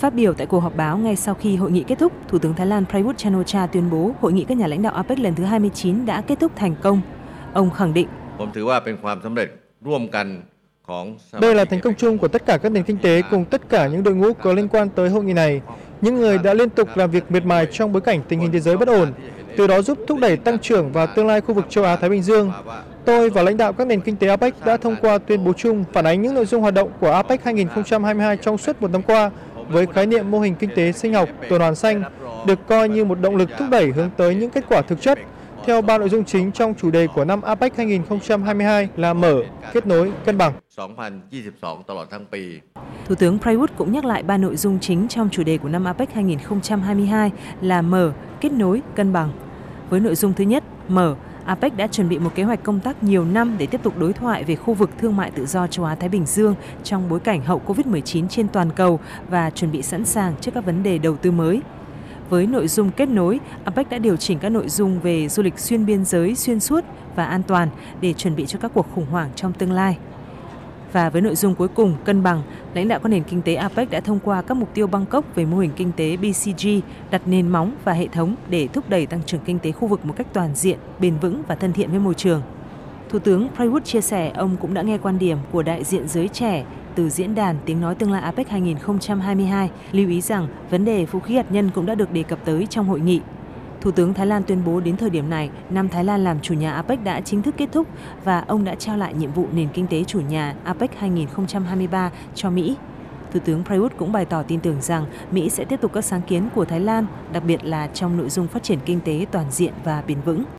Phát biểu tại cuộc họp báo ngay sau khi hội nghị kết thúc, Thủ tướng Thái Lan Prayut Chan-o-cha tuyên bố hội nghị các nhà lãnh đạo APEC lần thứ 29 đã kết thúc thành công. Ông khẳng định, đây là thành công chung của tất cả các nền kinh tế cùng tất cả những đội ngũ có liên quan tới hội nghị này. Những người đã liên tục làm việc miệt mài trong bối cảnh tình hình thế giới bất ổn, từ đó giúp thúc đẩy tăng trưởng và tương lai khu vực châu Á-Thái Bình Dương. Tôi và lãnh đạo các nền kinh tế APEC đã thông qua tuyên bố chung phản ánh những nội dung hoạt động của APEC 2022 trong suốt một năm qua với khái niệm mô hình kinh tế sinh học tuần hoàn xanh được coi như một động lực thúc đẩy hướng tới những kết quả thực chất theo ba nội dung chính trong chủ đề của năm APEC 2022 là mở, kết nối, cân bằng. Thủ tướng Prayut cũng nhắc lại ba nội dung chính trong chủ đề của năm APEC 2022 là mở, kết nối, cân bằng. Với nội dung thứ nhất, mở, APEC đã chuẩn bị một kế hoạch công tác nhiều năm để tiếp tục đối thoại về khu vực thương mại tự do châu Á-Thái Bình Dương trong bối cảnh hậu COVID-19 trên toàn cầu và chuẩn bị sẵn sàng trước các vấn đề đầu tư mới. Với nội dung kết nối, APEC đã điều chỉnh các nội dung về du lịch xuyên biên giới xuyên suốt và an toàn để chuẩn bị cho các cuộc khủng hoảng trong tương lai. Và với nội dung cuối cùng cân bằng, lãnh đạo các nền kinh tế APEC đã thông qua các mục tiêu Bangkok về mô hình kinh tế BCG, đặt nền móng và hệ thống để thúc đẩy tăng trưởng kinh tế khu vực một cách toàn diện, bền vững và thân thiện với môi trường. Thủ tướng Prayut chia sẻ ông cũng đã nghe quan điểm của đại diện giới trẻ từ diễn đàn Tiếng nói tương lai APEC 2022, lưu ý rằng vấn đề vũ khí hạt nhân cũng đã được đề cập tới trong hội nghị. Thủ tướng Thái Lan tuyên bố đến thời điểm này, năm Thái Lan làm chủ nhà APEC đã chính thức kết thúc và ông đã trao lại nhiệm vụ nền kinh tế chủ nhà APEC 2023 cho Mỹ. Thủ tướng Prayut cũng bày tỏ tin tưởng rằng Mỹ sẽ tiếp tục các sáng kiến của Thái Lan, đặc biệt là trong nội dung phát triển kinh tế toàn diện và bền vững.